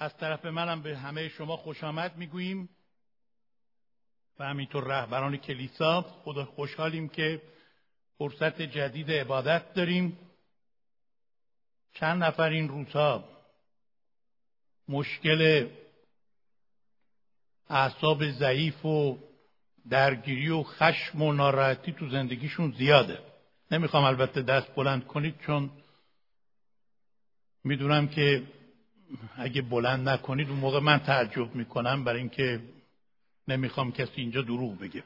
از طرف منم به همه شما خوش آمد می‌گوییم و همینطور رهبران کلیسا خدا خوشحالیم که فرصت جدید عبادت داریم. چند نفر این روزها مشکل اعصاب ضعیف و درگیری و خشم و ناراحتی تو زندگیشون زیاده. نمی‌خوام البته دست بلند کنید چون می‌دونم که اگه بلند نکنید اون موقع من تعجب می‌کنم برای اینکه نمی‌خوام کسی اینجا دروغ بگه.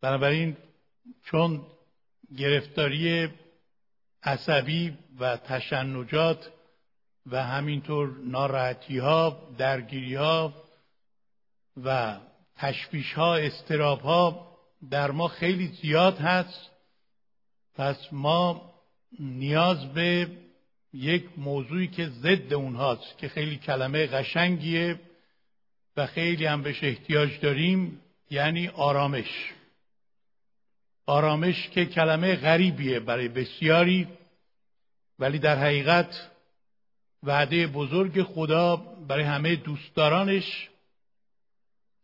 بنابراین چون گرفتاری عصبی و تشنجات و همینطور ناراحتی ها درگیری ها و تشویش ها استراب ها در ما خیلی زیاد هست. پس ما نیاز به یک موضوعی که ضد اونهاست که خیلی کلمه قشنگیه و خیلی هم بهش احتیاج داریم یعنی آرامش. آرامش که کلمه غریبیه برای بسیاری ولی در حقیقت وعده بزرگ خدا برای همه دوستدارانش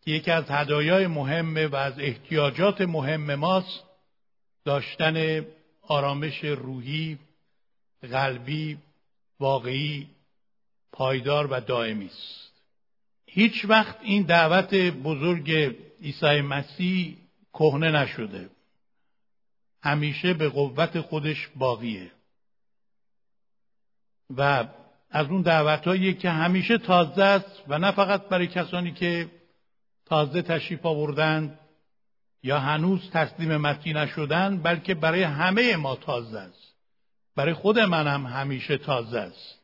که یکی از هدایای مهمه و از احتیاجات مهم ماست داشتن آرامش روحی قلبی واقعی پایدار و دائمی است. هیچ وقت این دعوت بزرگ عیسی مسیح کهنه نشده. همیشه به قوت خودش باقیه. و از اون دعوت که همیشه تازه است و نه فقط برای کسانی که تازه تشریف آوردن یا هنوز تسلیم مسیح نشدن بلکه برای همه ما تازه است. برای خود منم همیشه تازه است.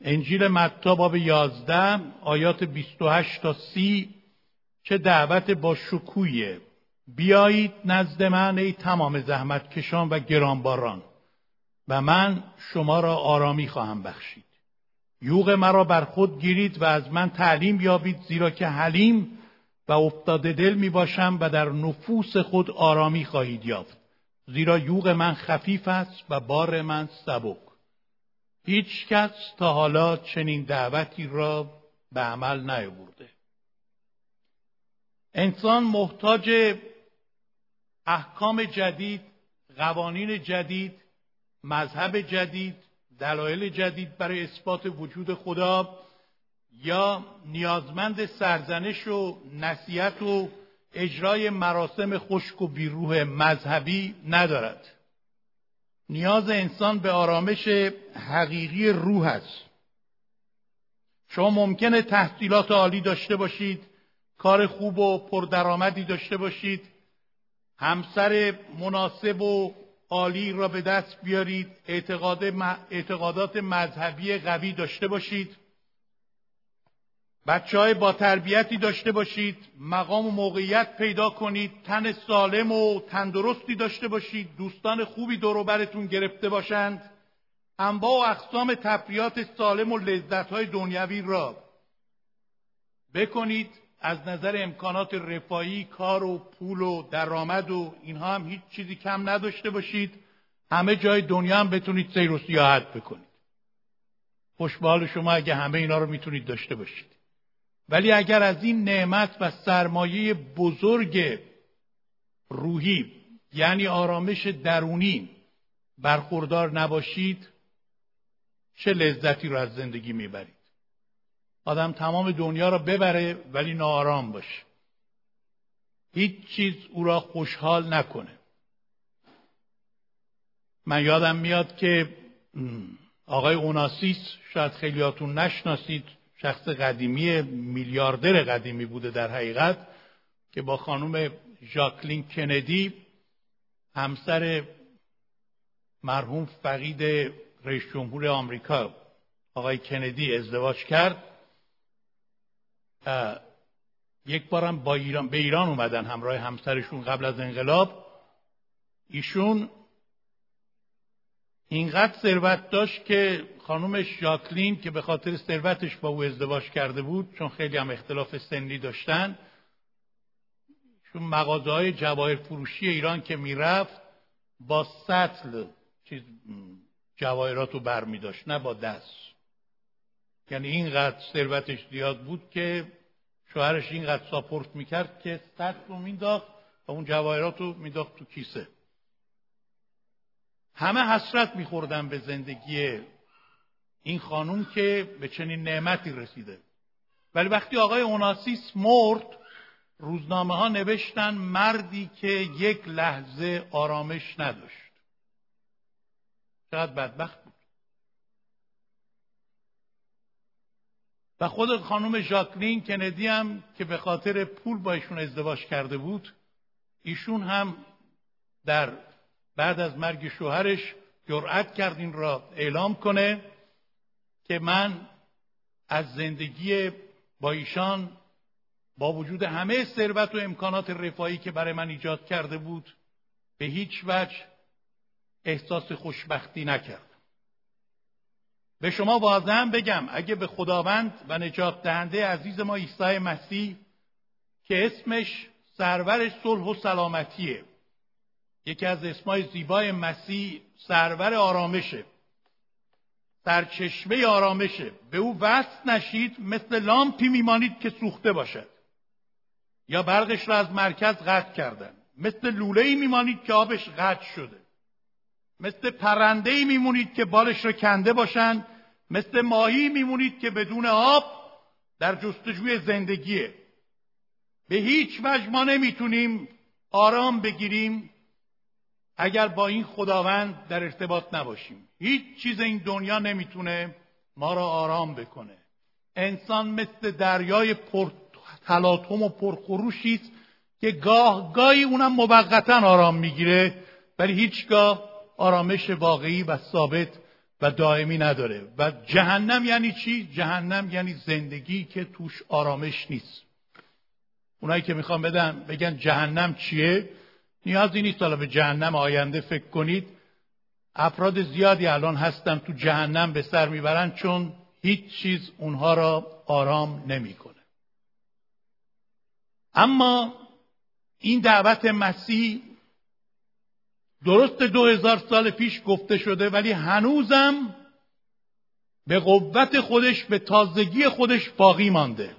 انجیل متی باب 11 آیات 28 تا 30 چه دعوت با شکویه. بیایید نزد من ای تمام زحمت کشان و گرانباران و من شما را آرامی خواهم بخشید. یوغ مرا بر خود گیرید و از من تعلیم یابید زیرا که حلیم و افتاده دل می باشم و در نفوس خود آرامی خواهید یافت. زیرا یوغ من خفیف است و بار من سبک. هیچ کس تا حالا چنین دعوتی را به عمل نیاورده. انسان محتاج احکام جدید قوانین جدید مذهب جدید دلایل جدید برای اثبات وجود خدا یا نیازمند سرزنش و نصیحت و اجرای مراسم خشک و بیروح مذهبی ندارد. نیاز انسان به آرامش حقیقی روح است. شما ممکنه تحصیلات عالی داشته باشید کار خوب و پردرآمدی داشته باشید همسر مناسب و عالی را به دست بیارید اعتقادات مذهبی قوی داشته باشید. بچه های با تربیتی داشته باشید مقام و موقعیت پیدا کنید تن سالم و تندرستی داشته باشید دوستان خوبی برتون گرفته باشند. انواع و اقسام تفریات سالم و های دنیوی را بکنید. از نظر امکانات رفاهی کار و پول و درآمد و اینها هم هیچ چیزی کم نداشته باشید. همه جای دنیا هم بتونید سیر و سیاحت بکنید. خوشبال شما اگه همه اینا رو می‌تونید داشته باشید. ولی اگر از این نعمت و سرمایه بزرگ روحی یعنی آرامش درونی برخوردار نباشید چه لذتی رو از زندگی می‌برید؟ آدم تمام دنیا را ببره ولی ناآرام باشه. هیچ چیز او را خوشحال نکنه. من یادم میاد که آقای اوناسیس شاید خیلیاتون نشناسید. شخص قدیمی میلیاردر قدیمی بوده در حقیقت که با خانم ژاکلین کندی همسر مرحوم فقید رئیس جمهور آمریکا آقای کندی ازدواج کرد. یک بارم با ایران به ایران اومدن همراه همسرشون قبل از انقلاب. ایشون اینقدر ثروت داشت که خانم ژاکلین که به خاطر ثروتش با او ازدواج کرده بود چون خیلی هم اختلاف سنی داشتن چون مغازه های جواهر فروشی ایران که می‌رفت با سطل چیز جواهرات رو بر می داشت نه با دست. یعنی اینقدر ثروتش زیاد بود که شوهرش اینقدر ساپورت می‌کرد که سطح رو مینداخت و اون جواهرات رو مینداخت تو کیسه. همه حسرت میخوردن به زندگی این خانوم که به چنین نعمتی رسیده. ولی وقتی آقای اوناسیس مرد روزنامه ها نوشتن مردی که یک لحظه آرامش نداشت. چقدر بدبخت بود. و خود خانم ژاکلین کندی هم که به خاطر پول با ایشون ازدواج کرده بود ایشون هم در بعد از مرگ شوهرش جرأت کرد این را اعلام کنه. که من از زندگی با ایشان با وجود همه ثروت و امکانات رفاهی که برای من ایجاد کرده بود به هیچ وجه احساس خوشبختی نکردم به شما واضحا بگم اگه به خداوند و نجات دهنده عزیز ما عیسی مسیح که اسمش سرور صلح و سلامتیه یکی از اسمای زیبای مسیح سرور آرامشه. سرچشمه آرامشه به او وصل نشید مثل لامپی میمانید که سوخته باشد. یا برقش را از مرکز قطع کردن مثل لوله ای میمانید که آبش قطع شده. مثل پرنده ای میمونید که بالش را کنده باشند. مثل ماهی میمونید که بدون آب در جستجوی زندگیه. به هیچ وجه ما نمی‌تونیم آرام بگیریم اگر با این خداوند در ارتباط نباشیم. هیچ چیز این دنیا نمی‌تونه ما را آرام بکنه. انسان مثل دریای پر تلاطم و پرخروشی است که گاه گاهی اونم موقتا آرام می‌گیره ولی هیچگاه آرامش واقعی و ثابت و دائمی نداره. و جهنم یعنی چی؟ جهنم یعنی زندگی که توش آرامش نیست. اونایی که می‌خوان بدن بگن جهنم چیه؟ نیازی نیست حالا به جهنم آینده فکر کنید. افراد زیادی الان هستن تو جهنم به سر می‌برن چون هیچ چیز اونها را آرام نمی‌کنه. اما این دعوت مسیح درست دو هزار سال پیش گفته شده ولی هنوزم به قوت خودش به تازگی خودش باقی مانده.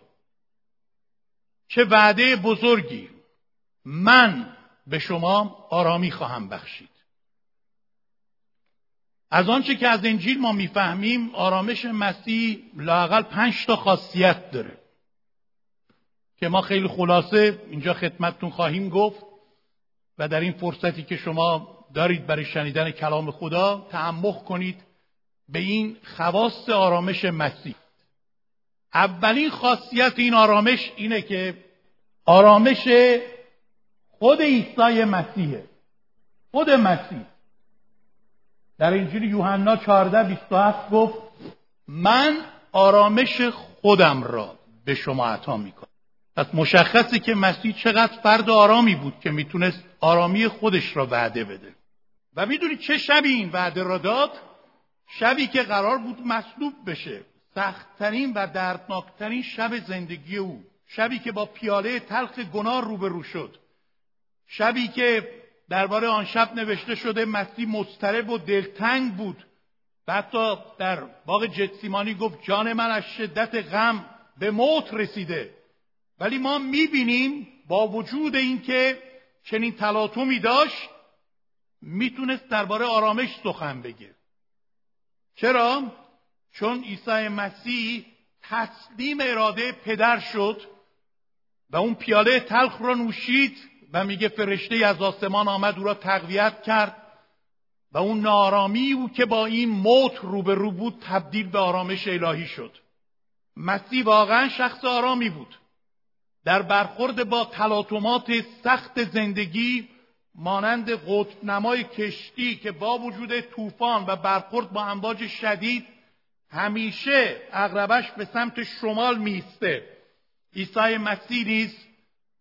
چه وعده بزرگی. من به شما آرامی خواهم بخشید. از آنچه که از انجیل ما می‌فهمیم آرامش مسیح لاقل پنج تا خاصیت داره. که ما خیلی خلاصه اینجا خدمتتون خواهیم گفت و در این فرصتی که شما دارید برای شنیدن کلام خدا تعمق کنید به این خواست آرامش مسیح. اولین خاصیت این آرامش اینه که آرامش خود عیسی مسیحه. خود مسیح. در انجیل یوحنا 14 27 گفت من آرامش خودم را به شما عطا می‌کنم. پس مشخصه که مسیح چقدر فرد آرامی بود که می‌تونست آرامی خودش را وعده بده. و می‌دونید چه شبی این وعده را داد؟ شبی که قرار بود مصلوب بشه. سختترین و دردناکترین شب زندگی او. شبی که با پیاله تلخ گناه روبرو شد. شبی که درباره آن شب نوشته شده مسیح مضطرب و دلتنگ بود و حتی در باغ جتسیمانی گفت جان من از شدت غم به موت رسیده. ولی ما می‌بینیم با وجود اینکه چنین تلاطمی داشت می‌تونست درباره آرامش سخن بگه. چرا؟ چون عیسی مسیح تسلیم اراده پدر شد و اون پیاله تلخ را نوشید و میگه فرشته از آسمان آمد او را تقویت کرد و اون نارامی او که با این موت روبرو بود تبدیل به آرامش الهی شد. مسیح واقعا شخص آرامی بود. در برخورد با تلاطمات سخت زندگی مانند قطب نمای کشتی که با وجود طوفان و برخورد با امواج شدید همیشه اغربش به سمت شمال میسته عیسی مسیح نیز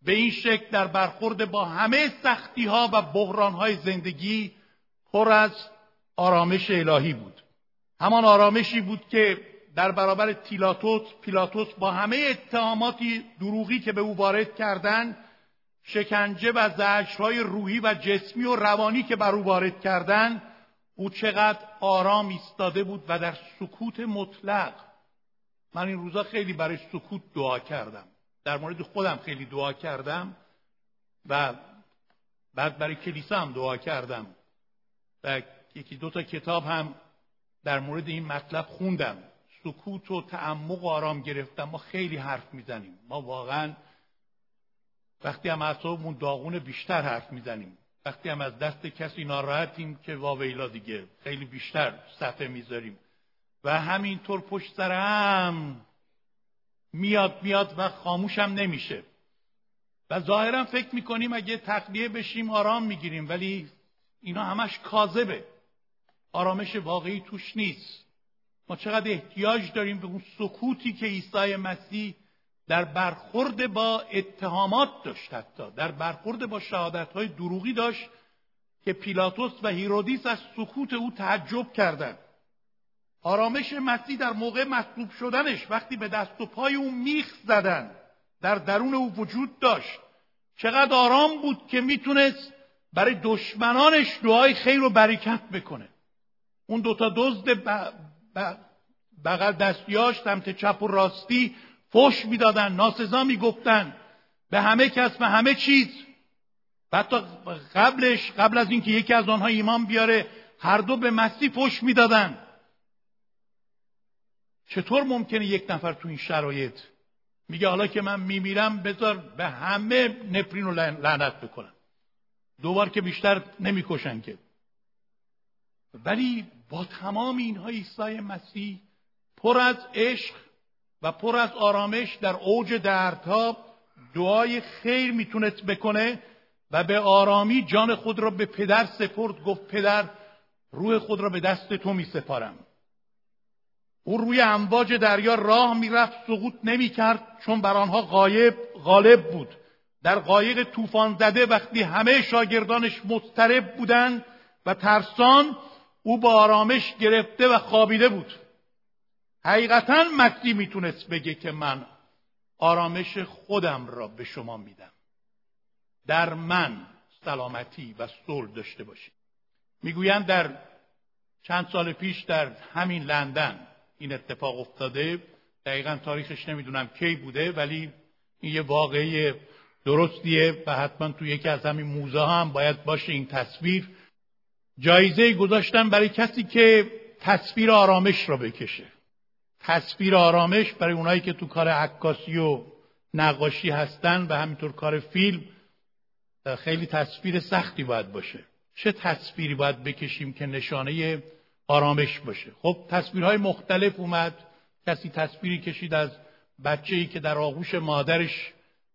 به این شکل در برخورد با همه سختی ها و بحران های زندگی پر از آرامش الهی بود. همان آرامشی بود که در برابر تیلاتوس پیلاتوس با همه اتهاماتی دروغی که به او وارد کردند شکنجه و زجرهای روحی و جسمی و روانی که بر او وارد کردند او چقدر آرام ایستاده بود و در سکوت مطلق. من این روزا خیلی برای سکوت دعا کردم. در مورد خودم خیلی دعا کردم و بعد برای کلیسا هم دعا کردم و یکی دو تا کتاب هم در مورد این مطلب خوندم. سکوت و تعمق و آرام گرفتم. ما خیلی حرف می‌زنیم. ما واقعا وقتی هم اعصابمون داغون بیشتر حرف می‌زنیم. وقتی هم از دست کسی ناراحتیم که واویلا دیگه. خیلی بیشتر صفحه می‌ذاریم. و همینطور پشت سر میاد میاد و خاموشم نمیشه. و ظاهرا فکر می‌کنیم اگه تقلیه بشیم آرام می‌گیریم ولی اینا همش کاذبه. آرامش واقعی توش نیست. ما چقدر احتیاج داریم به اون سکوتی که عیسی مسیح در برخورد با اتهامات داشت حتی. در برخورد با شهادت های دروغی داشت که پیلاتوس و هیرودیس از سکوت او تعجب کردند. آرامش مسیح در موقع مصلوب شدنش وقتی به دست و پای او میخ زدن در درون او وجود داشت. چقدر آرام بود که می‌تونست برای دشمنانش دعای خیر و برکت بکنه. اون دوتا دزد بغل دستیاش سمت چپ و راستی فش می‌دادن ناسزا می‌گفتن. به همه کس و همه چیز. حتی قبلش قبل از اینکه یکی از آنها ایمان بیاره هر دو به مسیح فش می‌دادن. چطور ممکنه یک نفر تو این شرایط میگه حالا که من میمیرم بذار به همه نفرین و لعنت بکنم. دوبار که بیشتر نمی‌کشن که. ولی با تمام اینها عیسی مسیح پر از عشق و پر از آرامش در اوج دردها دعای خیر می‌تونست بکنه و به آرامی جان خود را به پدر سپرد گفت پدر روح خود را به دست تو می سپارم او روی امواج دریا راه می‌رفت سقوط نمی‌کرد چون بر آنها غایب غالب بود. در قایق طوفان زده وقتی همه شاگردانش مضطرب بودند و ترسان او با آرامش گرفته و خوابیده بود. حقیقتا مسی می‌تونست بگه که من آرامش خودم را به شما میدم. در من سلامتی و صلح داشته باشید. می‌گویند در چند سال پیش در همین لندن این اتفاق افتاده. دقیقا تاریخش نمی‌دونم کی بوده ولی این یه واقعی درستیه و حتما تو یکی از همین موزه هم باید باشه این تصویر. جایزه گذاشتن برای کسی که تصویر آرامش را بکشه. تصویر آرامش برای اونایی که تو کار عکاسی و نقاشی هستن و همینطور کار فیلم خیلی تصویر سختی باید باشه. چه تصویری باید بکشیم که نشانه آرامش باشه. خب تصویرهای مختلف اومد. کسی تصویری کشید از بچه ای که در آغوش مادرش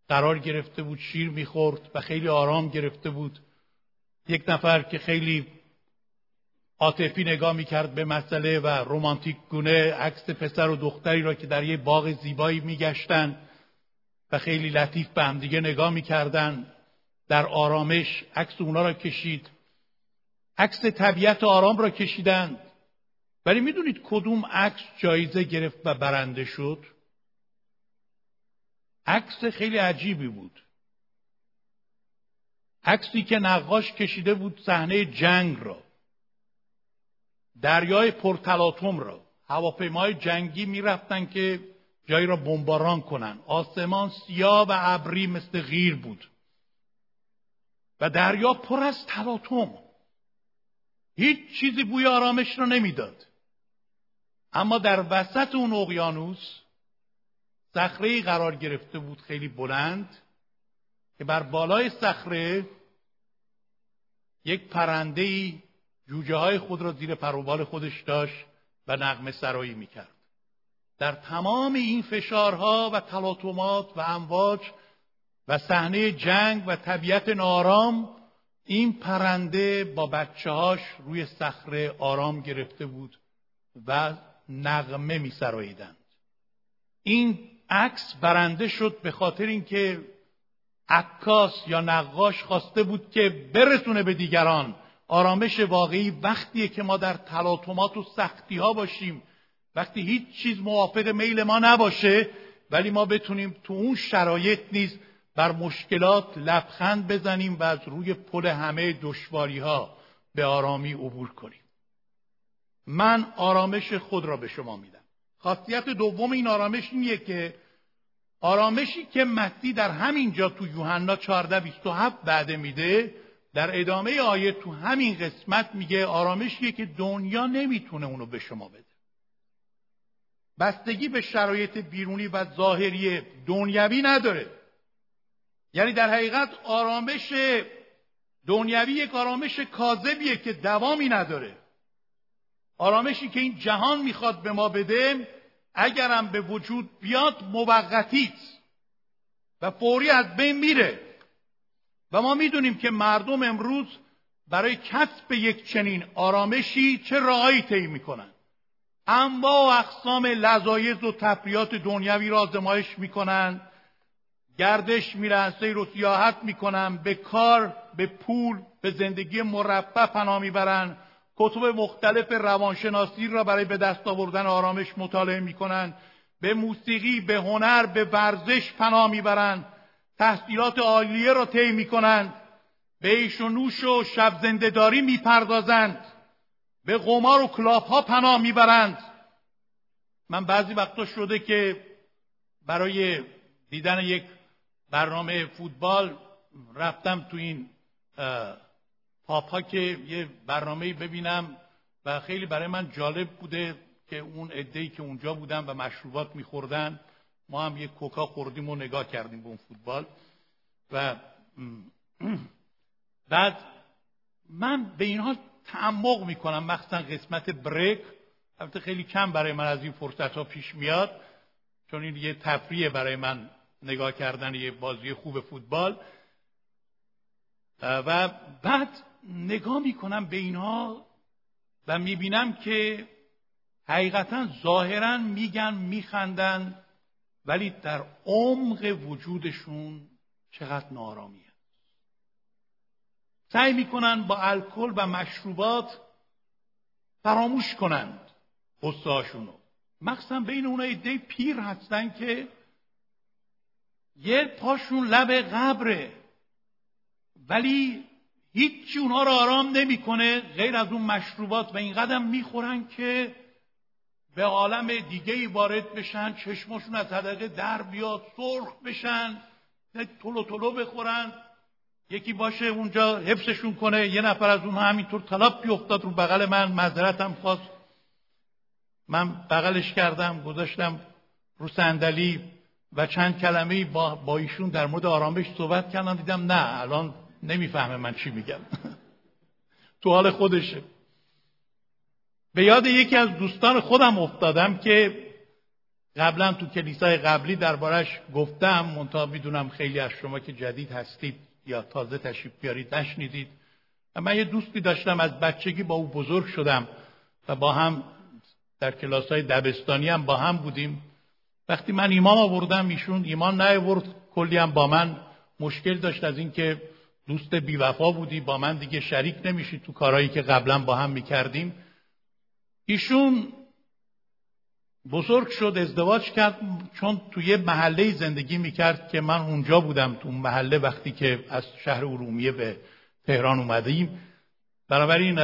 قرار گرفته بود شیر می‌خورد و خیلی آرام گرفته بود. یک نفر که خیلی عاطفی نگاه می‌کرد به مسئله و رومانتیک گونه عکس پسر و دختری را که در یه باغ زیبایی میگشتن و خیلی لطیف به همدیگه نگاه می‌کردن. در آرامش عکس اونا را کشید. عکس طبیعت آرام را کشیدند ولی می‌دونید کدوم عکس جایزه گرفت و برنده شد؟ عکس خیلی عجیبی بود. عکسی که نقاش کشیده بود صحنه جنگ را. دریای پرتلاتوم را. هواپیمای جنگی می‌رفتن که جایی را بمباران کنن. آسمان سیاه و ابری مثل غیر بود. و دریا پر از تلاتوم هیچ چیزی بوی آرامش را نمی‌داد. اما در وسط اون اقیانوس صخره قرار گرفته بود خیلی بلند که بر بالای صخره یک پرنده ای جوجه های خود را زیر پروبال خودش داشت و نغمه سرایی می‌کرد. در تمام این فشارها و تلاطمات و امواج و صحنه جنگ و طبیعت نارام این پرنده با بچه هاش روی صخره آرام گرفته بود و نغمه می سراییدند. این عکس برنده شد به خاطر اینکه عکاس یا نقاش خواسته بود که برسونه به دیگران. آرامش واقعی وقتیه که ما در تلاطمات و سختی ها باشیم. وقتی هیچ چیز موافق میل ما نباشه ولی ما بتونیم تو اون شرایط نیز بر مشکلات لبخند بزنیم و از روی پل همه دشواری ها به آرامی عبور کنیم. من آرامش خود را به شما میدم. خاصیت دوم این آرامش اینیه که آرامشی که مسی در همینجا تو یوحنا 14 27 بعده میده در ادامه آیه تو همین قسمت میگه آرامشیه که دنیا نمی‌تونه اونو به شما بده. بستگی به شرایط بیرونی و ظاهری دنیوی نداره. یعنی در حقیقت آرامش دنیوی یک آرامش کاذبیه که دوامی نداره. آرامشی که این جهان می‌خواد به ما بده اگرم به وجود بیاد موقتیت و فوری از بین میره. و ما می‌دونیم که مردم امروز برای کسب یک چنین آرامشی چه راهایی طی می‌کنن. انواع و اقسام لذایز و تفریات دنیوی را آزمایش می‌کنن گردش میرن سیر و سیاحت می‌کنن به کار به پول به زندگی مرفه پناه می‌برن. کتب مختلف روانشناسی را برای به دست آوردن آرامش مطالعه می‌کنن به موسیقی به هنر به ورزش پناه می‌برند. تحصیلات عالیه را طی می‌کنند. به ایش و نوش و شب زندهداری می‌پردازند. به قمار و کلاب ها پناه می‌برند. من بعضی وقتا شده که برای دیدن یک برنامه فوتبال رفتم تو این پاپا که یه برنامه ببینم و خیلی برای من جالب بوده که اون عده‌ای که اونجا بودن و مشروبات میخوردن ما هم یه کوکا خوردیم و نگاه کردیم به اون فوتبال و بعد من به اینها تعمق می‌کنم مخصوصا قسمت بریک. البته خیلی کم برای من از این فرصت ها پیش میاد چون این یه تفریه برای من نگاه کردن یه بازی خوب فوتبال. و بعد نگاه می‌کنم به اینها و می‌بینم که حقیقتا ظاهرا میگن میخندن ولی در عمق وجودشون چقدر نارامیه. سعی می‌کنن با الکل و مشروبات فراموش کنند قصهاشونو مخصوصا بین اونها ایده پیر هستن که یه پاشون لب قبره. ولی هیچی اونها رو آرام نمی‌کنه. غیر از اون مشروبات و این قدم می‌خورن که به عالم دیگه ای وارد بشن چشمشون از حدقه در بیاد سرخ بشن تلو تلو بخورن. یکی باشه اونجا حفظشون کنه یه نفر از اونها همینطور طلاب بیافتاد رو بغل من معذرتم خواست. من بغلش کردم گذاشتم رو صندلی و چند کلمه با, با ایشون در مورد آرامش صحبت کردم دیدم نه الان نمی‌فهمه من چی میگم. تو حال خودشه. به یاد یکی از دوستان خودم افتادم که قبلا تو کلیسای قبلی دربارش گفتم منتها می‌دونم خیلی از شما که جدید هستید یا تازه تشریف بیارید نشنیدید. من یه دوستی داشتم از بچگی با او بزرگ شدم و با هم در کلاس های دبستانی هم با هم بودیم. وقتی من ایمان آوردم ایشون ایمان نیاورد کلی هم با من مشکل داشت از اینکه دوست بیوفا بودی با من دیگه شریک نمیشی تو کارهایی که قبلا با هم می‌کردیم. ایشون بزرگ شد ازدواج کرد چون توی محله زندگی می‌کرد که من اونجا بودم تو اون محله وقتی که از شهر ارومیه به تهران اومدیم. بنابراین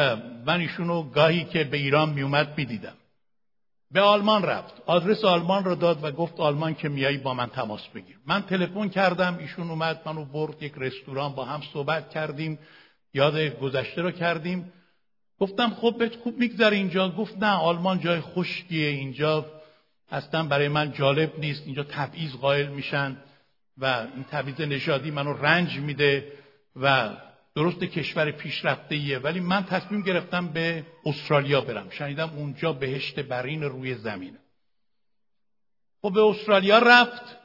من ایشونو گاهی که به ایران میومد می‌دیدم. به آلمان رفت. آدرس آلمان رو داد و گفت آلمان که میایی با من تماس بگیر. من تلفن کردم ایشون اومد منو برد یک رستوران با هم صحبت کردیم. یاد گذشته رو کردیم. گفتم خب بهت خوب میگذره اینجا. گفت نه آلمان جای خشکیه اینجا. اصلا برای من جالب نیست. اینجا تبعیض قائل میشن و این تبعیض نژادی منو رنج میده و درست کشور پیشرفته ایه ولی من تصمیم گرفتم به استرالیا برم. شنیدم اونجا بهشت برین روی زمینه. خب به استرالیا رفت.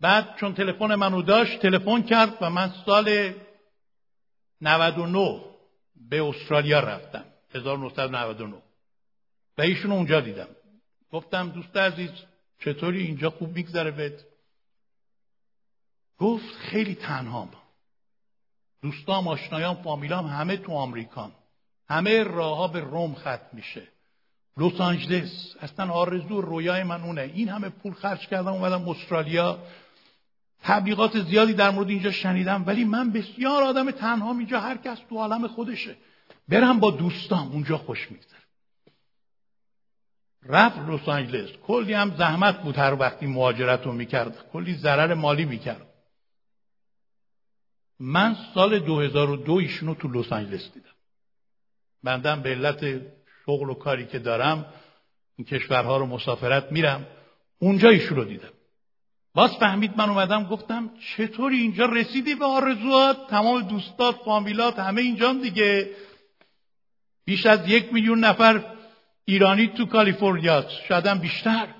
بعد چون تلفن منو داشت تلفن کرد و من سال 99 به استرالیا رفتم. 1999 و ایشون اونجا دیدم. گفتم دوست عزیز چطوری؟ اینجا خوب میگذره بهت. گفت خیلی تنهام دوستام آشنایان فامیلام همه تو آمریکان همه راه به روم ختم میشه. لس آنجلس اصلا آرزو رویای من اونه. این همه پول خرج کردم اومدم استرالیا. تبلیغات زیادی در مورد اینجا شنیدم ولی من بسیار آدم تنها اینجا هر کس تو عالم خودشه. برم با دوستام اونجا خوش میگذره. رفت لس آنجلس. کلی هم زحمت بود هر وقتی مهاجرت رو می‌کرد. کلی ضرر مالی می‌کرد. من سال 2002 ایشونو تو لس آنجلس دیدم. بندم به علت شغل و کاری که دارم این کشورها رو مسافرت میرم اونجا ایشون رو دیدم. باز فهمید من اومدم گفتم چطوری اینجا رسیدی به آرزوات تمام دوستات فامیلات همه اینجا دیگه. بیش از یک میلیون نفر ایرانی تو کالیفرنیا هم بیشتر.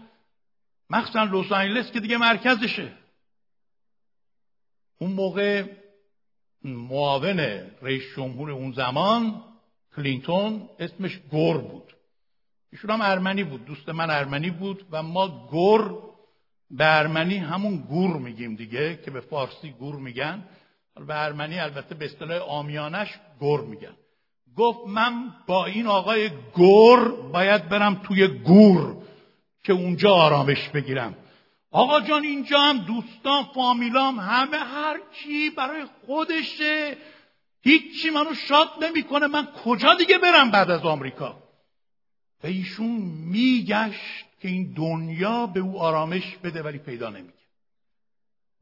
مخصوصا لس آنجلس که دیگه مرکزشه. اون موقع معاون رئیس جمهور اون زمان کلینتون اسمش گور بود. ایشون هم ارمنی بود دوست من ارمنی بود و ما گور به ارمنی همون گور میگیم دیگه که به فارسی گور میگن. به ارمنی البته به اصطلاح آمیانش گور میگن. گفت من با این آقای گور باید برم توی گور که اونجا آرامش بگیرم. آقا جان اینجا هم دوستان فامیلام همه هر چی برای خودشه. هیچی منو شاد نمی‌کنه. من کجا دیگه برم بعد از آمریکا؟ و ایشون میگشت که این دنیا به او آرامش بده ولی پیدا نمیگه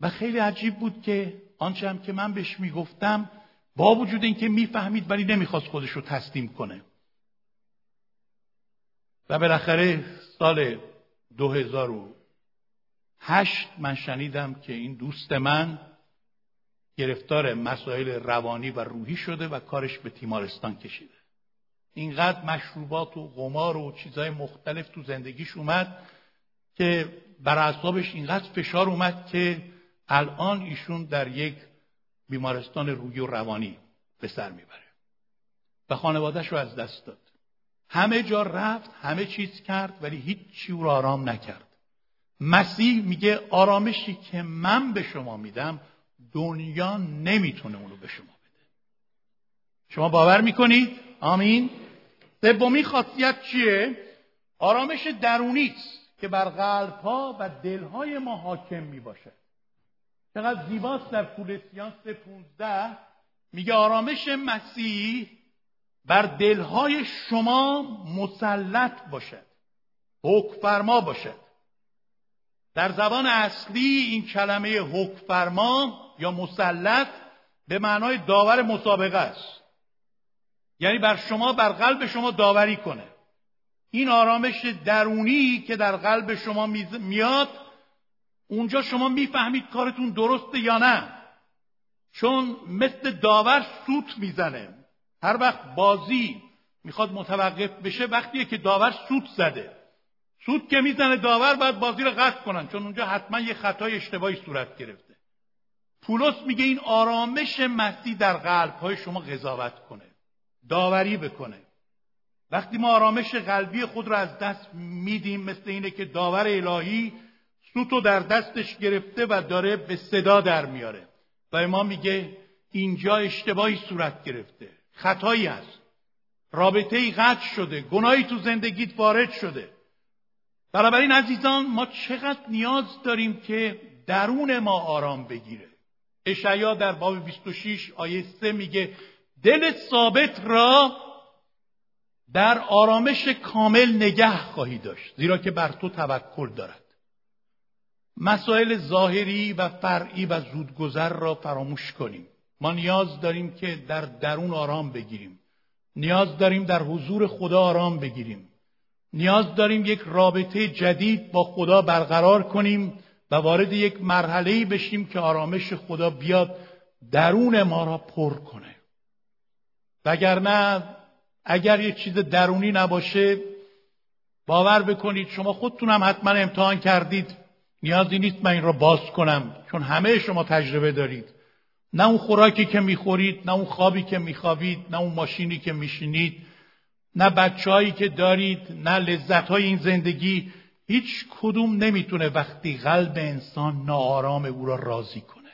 و خیلی عجیب بود که آنچه هم که من بهش می‌گفتم با وجود اینکه می‌فهمید ولی نمی‌خواست خودش رو تسلیم کنه. و بالاخره سال 2008 من شنیدم که این دوست من گرفتار مسائل روانی و روحی شده و کارش به تیمارستان کشیده. اینقدر مشروبات و قمار و چیزهای مختلف تو زندگیش اومد که بر اعصابش اینقدر فشار اومد که الان ایشون در یک بیمارستان روحی و روانی به سر می‌بره و خانوادهش رو از دست داد. همه جا رفت همه چیز کرد ولی هیچ رو آرام نکرد. مسیح میگه آرامشی که من به شما میدم دنیا نمی‌تونه اونو به شما بده. شما باور می‌کنید آمین. سومین خاصیت چیه؟ آرامش درونی است که بر قلبها و دلهای ما حاکم می‌باشه. چقدر زیباست در کولسیان 3.15 میگه آرامش مسیح بر دلهای شما مسلط باشد حکم فرما باشد در زبان اصلی این کلمه حکم فرما یا مسلط به معنای داور مسابقه است. یعنی بر شما بر قلب شما داوری کنه. این آرامش درونی که در قلب شما میاد اونجا شما می‌فهمید کارتون درسته یا نه. چون مثل داور سوت می‌زنه. هر وقت بازی می‌خواد متوقف بشه وقتیه که داور سوت زده. سوت که می‌زنه داور باید بازی رو قطع کنن چون اونجا حتما یه خطای اشتباهی صورت گرفته. پولس میگه این آرامش مسیح در قلب های شما قضاوت کنه داوری بکنه. وقتی ما آرامش قلبی خود رو از دست میدیم مثل اینه که داور الهی سوت رو در دستش گرفته و داره به صدا در میاره. و ما میگه اینجا اشتباهی صورت گرفته خطایی هست. رابطه ای قطع شده گناهی تو زندگیت وارد شده. بنابراین عزیزان ما چقدر نیاز داریم که درون ما آرام بگیره. اشعیا در باب 26 آیه 3 میگه دل ثابت را در آرامش کامل نگه خواهی داشت زیرا که بر تو توکل دارد. مسائل ظاهری و فرعی و زودگذر را فراموش کنیم. ما نیاز داریم که در درون آرام بگیریم. نیاز داریم در حضور خدا آرام بگیریم. نیاز داریم یک رابطه جدید با خدا برقرار کنیم و وارد یک مرحله بشیم که آرامش خدا بیاد درون ما را پر کنه. وگرنه اگر یک چیز درونی نباشه باور بکنید شما خودتون هم حتما امتحان کردید. نیازی نیست من این را باز کنم چون همه شما تجربه دارید. نه اون خوراکی که می‌خورید نه اون خوابی که میخوابید نه اون ماشینی که میشینید. نه بچههایی که دارید نه لذت های این زندگی. هیچ کدوم نمی‌تونه وقتی قلب انسان ناآرام او را راضی کنه.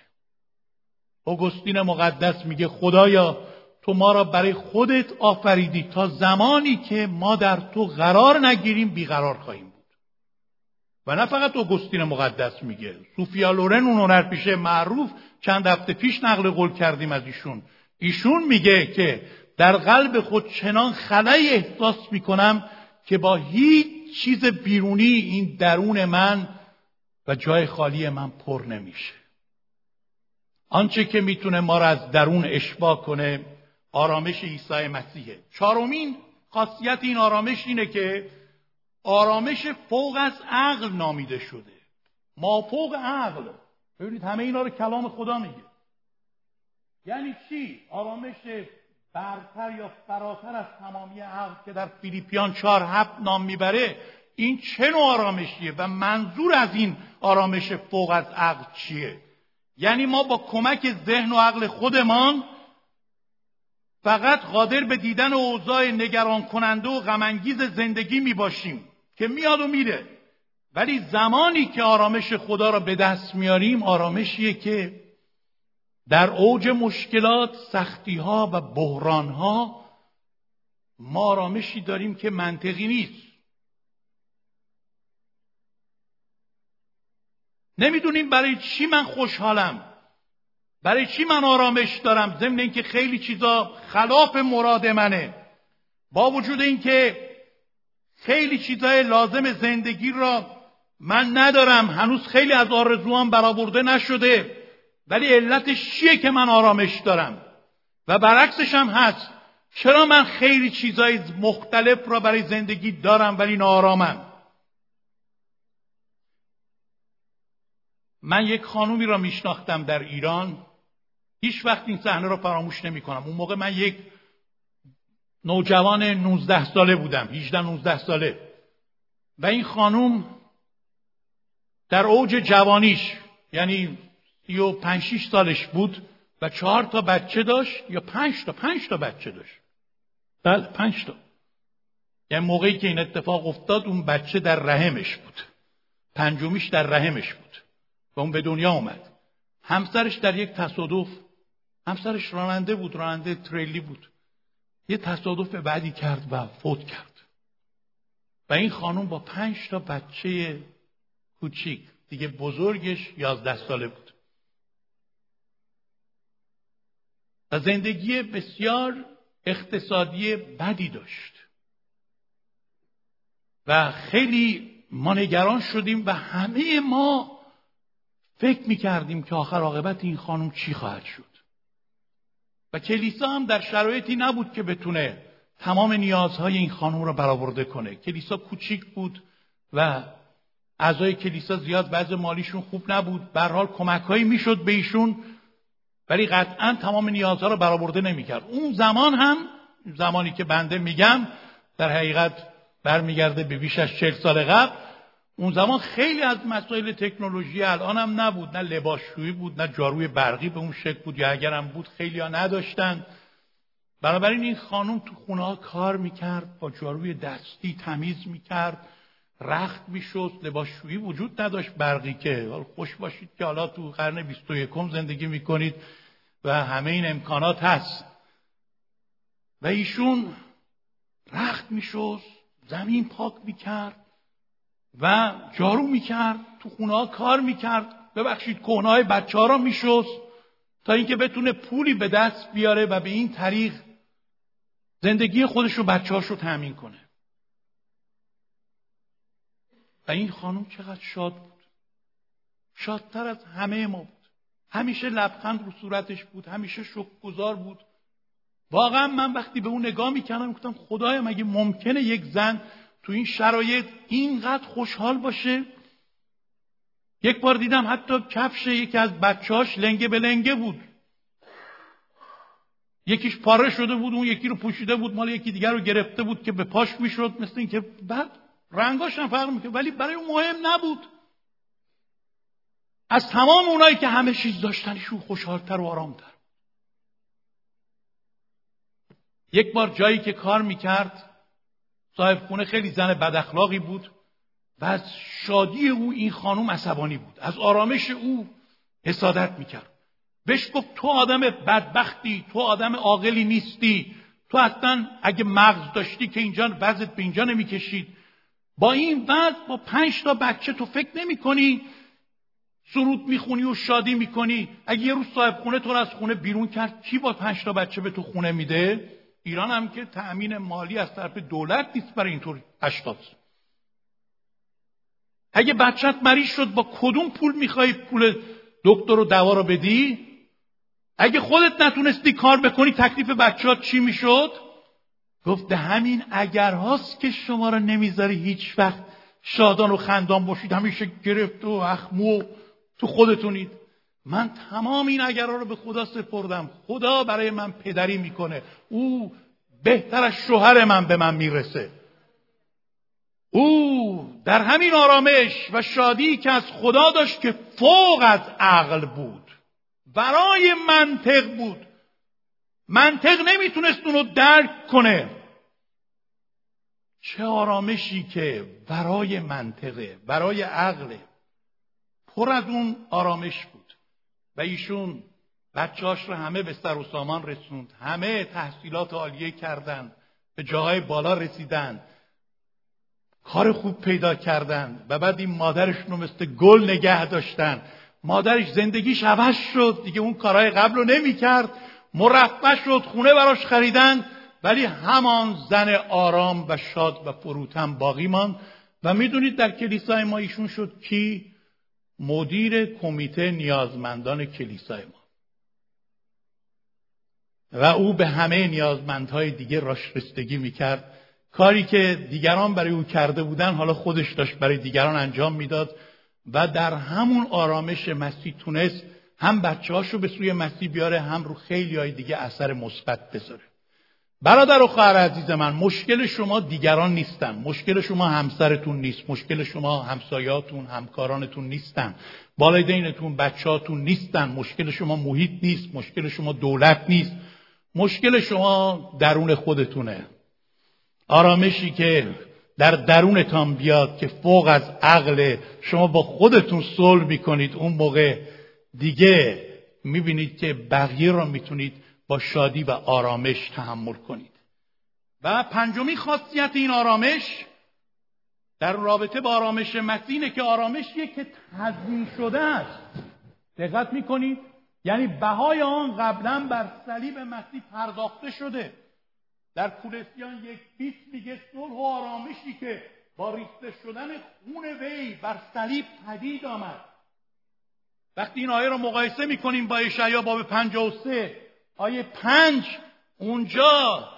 اوگوستین مقدس میگه خدایا تو ما را برای خودت آفریدی تا زمانی که ما در تو قرار نگیریم بیقرار خواهیم بود. و نه فقط اوگوستین مقدس میگه سوفیا لورن اون هنرپیشه معروف چند هفته پیش نقل قول کردیم از ایشون. ایشون میگه که در قلب خود چنان خلایی احساس می‌کنم که با هیچ چیز بیرونی این درون من و جای خالی من پر نمیشه. آنچه که می‌تونه ما را از درون اشباه کنه آرامش عیسی مسیحه. چهارمین خاصیت این آرامش اینه که آرامش فوق از عقل نامیده شده. ما فوق عقل. ببینید همه اینا رو کلام خدا میگه. یعنی چی؟ آرامش برتر یا فراتر از تمامی عقل که در فیلیپیان چهار هفت نام می‌بره این چه نوع آرامشیه و منظور از این آرامش فوق از عقل چیه؟ یعنی ما با کمک ذهن و عقل خودمان فقط قادر به دیدن اوضاع نگران کننده و غمانگیز زندگی می باشیم که میاد و میره. ولی زمانی که آرامش خدا را به دست میاریم آرامشیه که در اوج مشکلات سختی ها و بحران ها ما آرامشی داریم که منطقی نیست. نمی‌دونیم برای چی من خوشحالم. برای چی من آرامش دارم؟ ضمن اینکه خیلی چیزا خلاف مراد منه. با وجود اینکه خیلی چیزای لازم زندگی را من ندارم. هنوز خیلی از آرزوام برآورده نشده. ولی علتش چیه که من آرامش دارم؟ و برعکسش هم هست. چرا من خیلی چیزای مختلف را برای زندگی دارم ولی ناآرامم؟ من یک خانومی را میشناختم در ایران. هیچ وقت این صحنه را فراموش نمی کنم اون موقع من یک نوجوان 19 ساله بودم. 18 19 ساله. و این خانوم در اوج جوانیش یعنی 35 6 سالش بود و چهار تا بچه داشت یا پنج تا پنج تا بچه داشت. بله پنج تا. یعنی موقعی که این اتفاق افتاد اون بچه در رحمش بود. پنجمیش در رحمش بود و اون به دنیا اومد. همسرش در یک تصادف همسرش راننده بود راننده تریلی بود. یه تصادف بعدی کرد و فوت کرد. و این خانم با پنج تا بچه کوچیک دیگه بزرگش یازده ساله بود. و زندگی بسیار اقتصادی بدی داشت. و خیلی ما نگران شدیم و همه ما فکر می‌کردیم که آخر عاقبت این خانم چی خواهد شد. و کلیسا هم در شرایطی نبود که بتونه تمام نیازهای این خانم را برآورده کنه. کلیسا کوچیک بود و اعضای کلیسا زیاد وضع مالیشون خوب نبود. به حال کمکهایی می‌شد به ایشون. ولی قطعا تمام نیازها را برآورده نمی‌کرد. اون زمان هم زمانی که بنده میگم در حقیقت برمیگرده به بیش از چهل سال قبل اون زمان خیلی از مسائل تکنولوژی الان هم نبود. نه لباسشویی بود نه جاروی برقی به اون شکل بود یا اگرم بود خیلی ها نداشتن. بنابراین این خانم تو خونه ها کار می‌کرد با جاروی دستی تمیز می‌کرد رخت می‌شد لباسشویی وجود نداشت برقی که. خوش باشید که حالا تو قرن 21 زندگی می‌کنید. و همه این امکانات هست. و ایشون رخت می‌شد زمین پاک می‌کرد و جارو می‌کرد تو خونه کار می‌کرد. ببخشید کهنه های بچه ها را میشست تا اینکه بتونه پولی به دست بیاره و به این طریق زندگی خودش رو بچه رو تأمین کنه. و این خانم چقدر شاد بود. شادتر از همه ما بود. همیشه لبخند رو صورتش بود همیشه گذار بود. واقعا من وقتی به اون نگاه می‌کردم گفتم خدایا مگه ممکنه یک زن تو این شرایط اینقدر خوشحال باشه؟ یک بار دیدم حتی کفش یکی از بچهاش لنگه به لنگه بود. یکیش پاره شده بود اون یکی رو پوشیده بود مال یکی دیگر رو گرفته بود که به پاش می‌شد مثل اینکه بعد رنگاش هم فرق می‌کرد ولی برای اون مهم نبود. از تمام اونایی که همه چیز داشتنشون خوشحالتر و آرامتر. یک بار جایی که کار می‌کرد صاحب خونه خیلی زن بد اخلاقی بود و از شادی او این خانم عصبانی بود. از آرامش او حسادت می‌کرد. بهش گفت تو آدم بدبختی تو آدم عاقلی نیستی. تو اصلا اگه مغز داشتی که اینجا وضعت به اینجا نمی‌کشید. با این وضع با پنج تا بچه تو فکر نمی کنی سرود می‌خونی و شادی می‌کنی. اگه یه روز صاحب خونه تو از خونه بیرون کرد کی با پنج تا بچه به تو خونه میده؟ ایران هم که تأمین مالی از طرف دولت نیست برای اینطور اشخاص اگه بچت مریض شد با کدوم پول می‌خوای پول دکتر و دوا رو بدی؟ اگه خودت نتونستی کار بکنی تکلیف بچه چی می‌شد؟ گفت همین اگر هاست که شما رو نمی‌ذاری هیچ وقت شادان و خندان باشید. همیشه گرفت و اخمو. تو خودتونید. من تمام این اگرها رو به خدا سپردم. خدا برای من پدری می‌کنه. او بهتر از شوهر من به من می‌رسه. او در همین آرامش و شادی که از خدا داشت که فوق از عقل بود. برای منطق بود. منطق نمی‌تونست اونو درک کنه. چه آرامشی که برای منطقه برای عقله. پر از اون آرامش بود. و ایشون بچهاش رو همه به سر و سامان رسوند. همه تحصیلات عالیه کردند به جاهای بالا رسیدند کار خوب پیدا کردند و بعد این مادرشون رو مثل گل نگه داشتن. مادرش زندگیش عوض شد. دیگه اون کارهای قبل رو نمی‌کرد. مرفع شد خونه براش خریدن. ولی همان زن آرام و شاد و فروتن باقی ماند. و می‌دونید در کلیسای ما ایشون شد کی؟ مدیر کمیته نیازمندان کلیسای ما. و او به همه نیازمندهای دیگه راش رستگی می‌کرد. کاری که دیگران برای او کرده بودن حالا خودش داشت برای دیگران انجام می‌داد و در همون آرامش مسیح تونست هم بچه هاشو به سوی مسیح بیاره هم رو خیلی های دیگه اثر مثبت بذاره. برادر و خواهر عزیز من مشکل شما دیگران نیستن. مشکل شما همسرتون نیست. مشکل شما همسایاتون همکارانتون نیستن. والدینتون بچهاتون نیستن. مشکل شما محیط نیست. مشکل شما دولت نیست. مشکل شما درون خودتونه. آرامشی که در درونتان بیاد که فوق از عقل شما با خودتون صلح می‌کنید اون موقع دیگه می‌بینید که بقیه را می‌تونید با شادی و آرامش تحمل کنید. و پنجمی خاصیت این آرامش در رابطه با آرامش مسینه که آرامشیه که تضمین شده است. دقت می‌کنید؟ یعنی بهای آن قبلا بر صلیب مسیح پرداخته شده. در کولسیان یک بیت میگه صلح و آرامشی که با ریخته شدن خون وی بر صلیب پدید آمد. وقتی این آیه رو مقایسه می‌کنیم با اشعیا باب 53 آیه پنج اونجا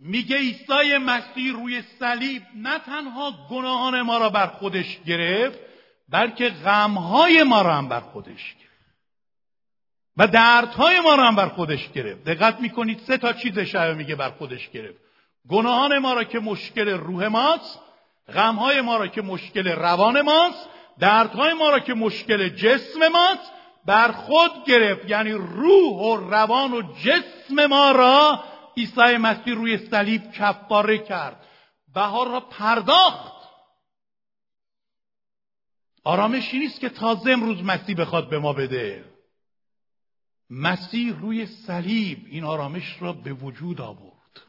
میگه عیسی مسیح روی صلیب نه تنها گناهان ما را بر خودش گرفت بلکه غمهای ما را هم بر خودش گرفت. و دردهای ما را هم بر خودش گرفت. دقت می‌کنید سه تا چیز اشعیا میگه بر خودش گرفت. گناهان ما را که مشکل روح ماست غمهای ما را که مشکل روان ماست دردهای ما را که مشکل جسم ماست بر خود گرفت. یعنی روح و روان و جسم ما را عیسی مسیح روی صلیب کفاره کرد. بهار را پرداخت. آرامشی نیست که تازه امروز مسیح بخواد به ما بده. مسیح روی صلیب این آرامش را به وجود آورد.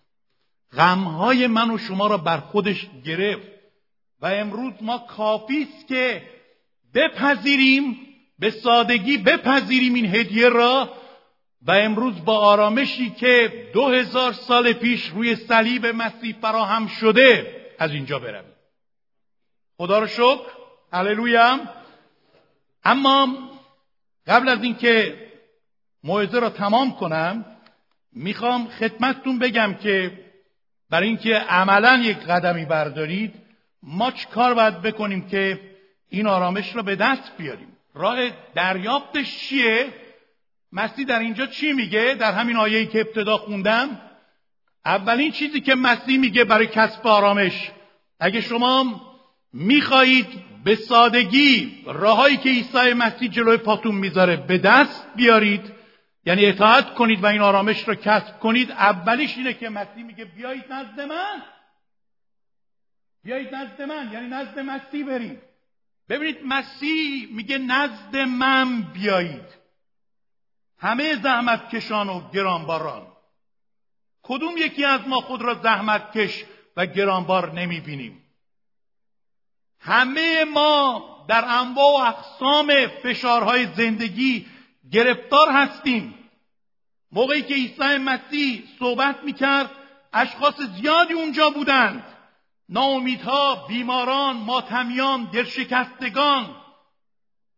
غمهای من و شما را بر خودش گرفت. و امروز ما کافی است که بپذیریم به سادگی بپذیریم این هدیه را و امروز با آرامشی که دو هزار سال پیش روی صلیب مسیح فراهم شده از اینجا برویم خدا رو شکر. هللویا اما قبل از اینکه موعظه را تمام کنم می‌خوام خدمتتون بگم که برای اینکه عملا یک قدمی بردارید ما چه کار باید بکنیم که این آرامش را به دست بیاریم؟ راه دریافتش چیه؟ مسیح در اینجا چی میگه؟ در همین آیه‌ای که ابتدا خوندم. اولین چیزی که مسیح میگه برای کسب آرامش. اگه شما می‌خواهید به سادگی راههایی که عیسی مسیح جلوی پاتون می‌ذاره به دست بیارید یعنی اطاعت کنید و این آرامش رو کسب کنید اولیش اینه که مسیح میگه بیایید نزد من. بیایید نزد من یعنی نزد مسیح برید. ببینید مسیح میگه نزد من بیایید. همه زحمت کشان و گرانباران. کدوم یکی از ما خود را زحمت کش و گرانبار نمی‌بینیم؟ همه ما در انواع و اقسام فشارهای زندگی گرفتار هستیم. موقعی که عیسی مسیح صحبت می‌کرد اشخاص زیادی اونجا بودند. ناامیدها بیماران ماتمیان دلشکستگان.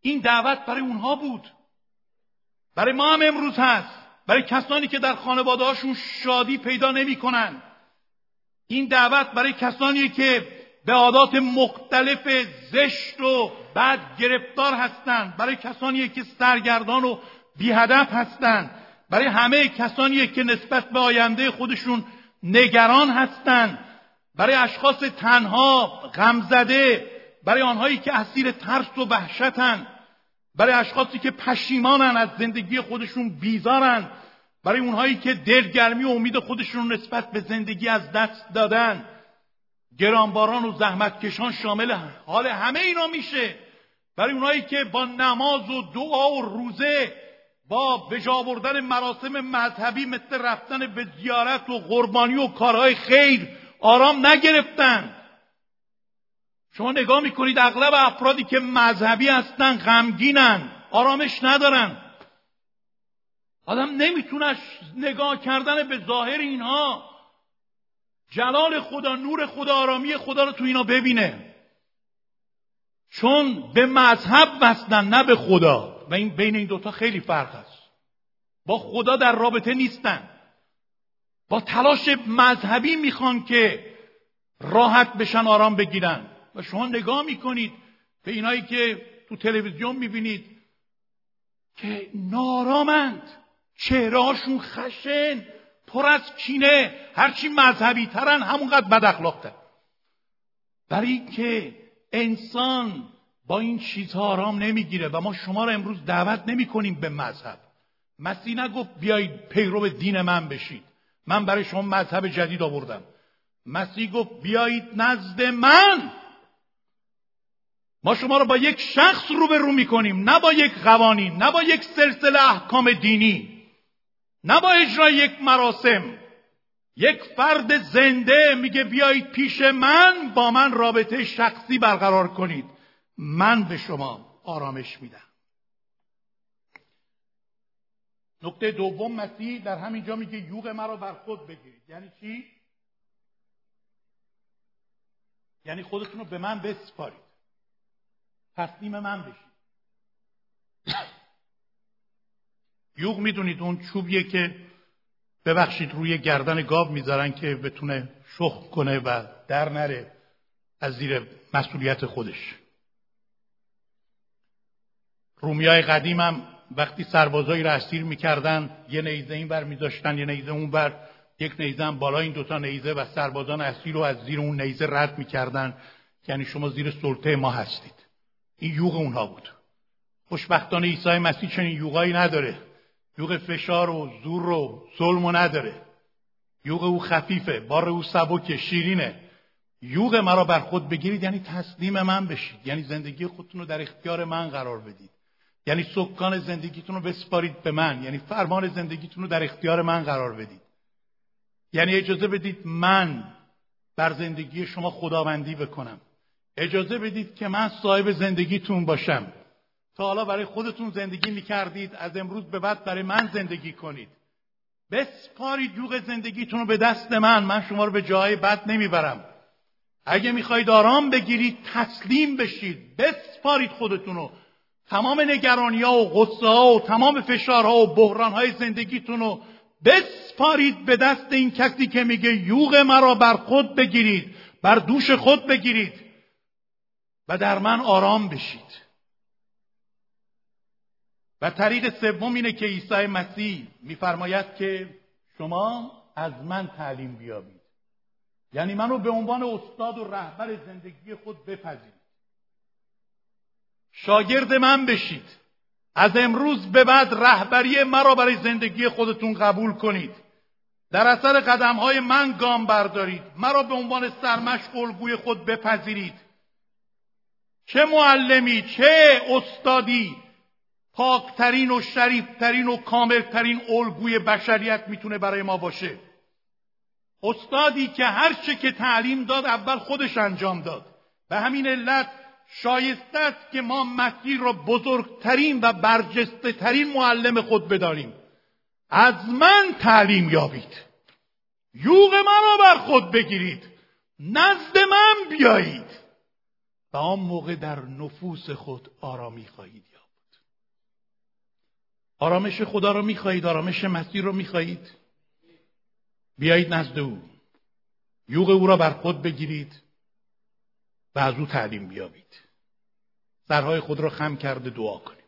این دعوت برای اونها بود. برای ما هم امروز هست. برای کسانی که در خانوادهاشون شادی پیدا نمی‌کنن. این دعوت برای کسانی که به عادات مختلف زشت و بد گرفتار هستند برای کسانی که سرگردان و بیهدف هستند برای همه کسانی که نسبت به آینده خودشون نگران هستند برای اشخاص تنها غمزده برای آنهایی که اسیر ترس و وحشتن برای اشخاصی که پشیمانن از زندگی خودشون بیزارن برای اونهایی که دلگرمی و امید خودشون نسبت به زندگی از دست دادن. گرانباران و زحمتکشان شامل حال همه اینا میشه. برای اونهایی که با نماز و دعا و روزه با بجا مراسم مذهبی مثل رفتن به زیارت و قربانی و کارهای خیر آرام نگرفتن. شما نگاه می‌کنید اغلب افرادی که مذهبی هستن غمگینن آرامش ندارن. آدم نمی‌تونه نگاه کردن به ظاهر اینها. جلال خدا نور خدا آرامی خدا رو تو اینا ببینه. چون به مذهب وصلن نه به خدا. و این بین این دوتا خیلی فرق است. با خدا در رابطه نیستن. با تلاش مذهبی می‌خوان که راحت بشن آرام بگیرن. و شما نگاه می‌کنید به اینایی که تو تلویزیون می‌بینید که نارامند چهرهاشون خشن پر از کینه هرچی مذهبی ترن همونقدر بد اخلاقتر برای اینکه انسان با این چیزها آرام نمی‌گیره و ما شما رو امروز دعوت نمی کنیم به مذهب. مسیح نگفت بیایید پیرو دین من بشید. من برای شما مذهب جدید آوردم. مسیح گفت بیایید نزد من. ما شما رو با یک شخص رو به رو می‌کنیم نه با یک قوانین نه با یک سلسله احکام دینی نه با اجرای یک مراسم. یک فرد زنده میگه بیایید پیش من با من رابطه شخصی برقرار کنید. من به شما آرامش میدم. نکته دوم مسیح در همینجا میگه یوغ مرا بر خود بگیرید. یعنی چی؟ یعنی خودتون رو به من بسپارید. تسلیم من بشید. یوغ می‌دونید اون چوبیه که ببخشید روی گردن گاو می‌ذارن که بتونه شخ کنه و در نره از زیر مسئولیت خودش. رومیای قدیم هم وقتی سربازایی را اسیر می‌کردن یه نیزه این بر میذاشتن یه نیزه اون بر یک نیزه هم بالا این دوتا نیزه و سربازان اسیر رو از زیر اون نیزه رد می‌کردن. یعنی شما زیر سلطه ما هستید. این یوغ اونها بود. خوشبختانه عیسی مسیح چنین یوغایی نداره. یوغ فشار و زور و ظلم نداره. یوغ او خفیفه بار او سبک شیرینه. یوغ مرا بر خود بگیرید یعنی تسلیم من بشید. یعنی زندگی خودتون رو در اختیار من قرار بدید. یعنی سکان زندگیتون رو بسپارید به من. یعنی فرمان زندگیتون رو در اختیار من قرار بدید. یعنی اجازه بدید من بر زندگی شما خداوندی بکنم. اجازه بدید که من صاحب زندگیتون باشم. تا حالا برای خودتون زندگی می‌کردید از امروز به بعد برای من زندگی کنید. بسپارید جوغ زندگیتون رو به دست من. من شما رو به جای بد نمی‌برم. اگه می‌خواهید آرام بگیرید تسلیم بشید. بسپارید خودتون رو تمام نگرانی ها و غصه ها و تمام فشارها و بحران های زندگیتون رو بسپارید به دست این کسی که میگه یوغ مرا بر خود بگیرید بر دوش خود بگیرید و در من آرام بشید. و طریق سوم اینه که عیسی مسیح میفرماید که شما از من تعلیم بیابید. یعنی منو به عنوان استاد و رهبر زندگی خود بپذیرید. شاگرد من بشید. از امروز به بعد رهبری مرا برای زندگی خودتون قبول کنید. در اثر قدم های من گام بردارید. مرا به عنوان سرمشق الگوی خود بپذیرید. چه معلمی چه استادی پاکترین و شریفترین و کاملترین الگوی بشریت می‌تونه برای ما باشه؟ استادی که هر چه که تعلیم داد اول خودش انجام داد. به همین علت شایسته است که ما مسیح را بزرگترین و برجسته ترین معلم خود بداریم از من تعلیم یابید. یوغ من را بر خود بگیرید. نزد من بیایید. و آن موقع در نفوس خود آرامی خواهید یافت. آرامش خدا را می‌خواهید آرامش مسیر را می‌خواهید. بیایید نزد او. یوغ او را بر خود بگیرید و از او تعلیم بیابید. سرهای خود را خم کرده دعا کنید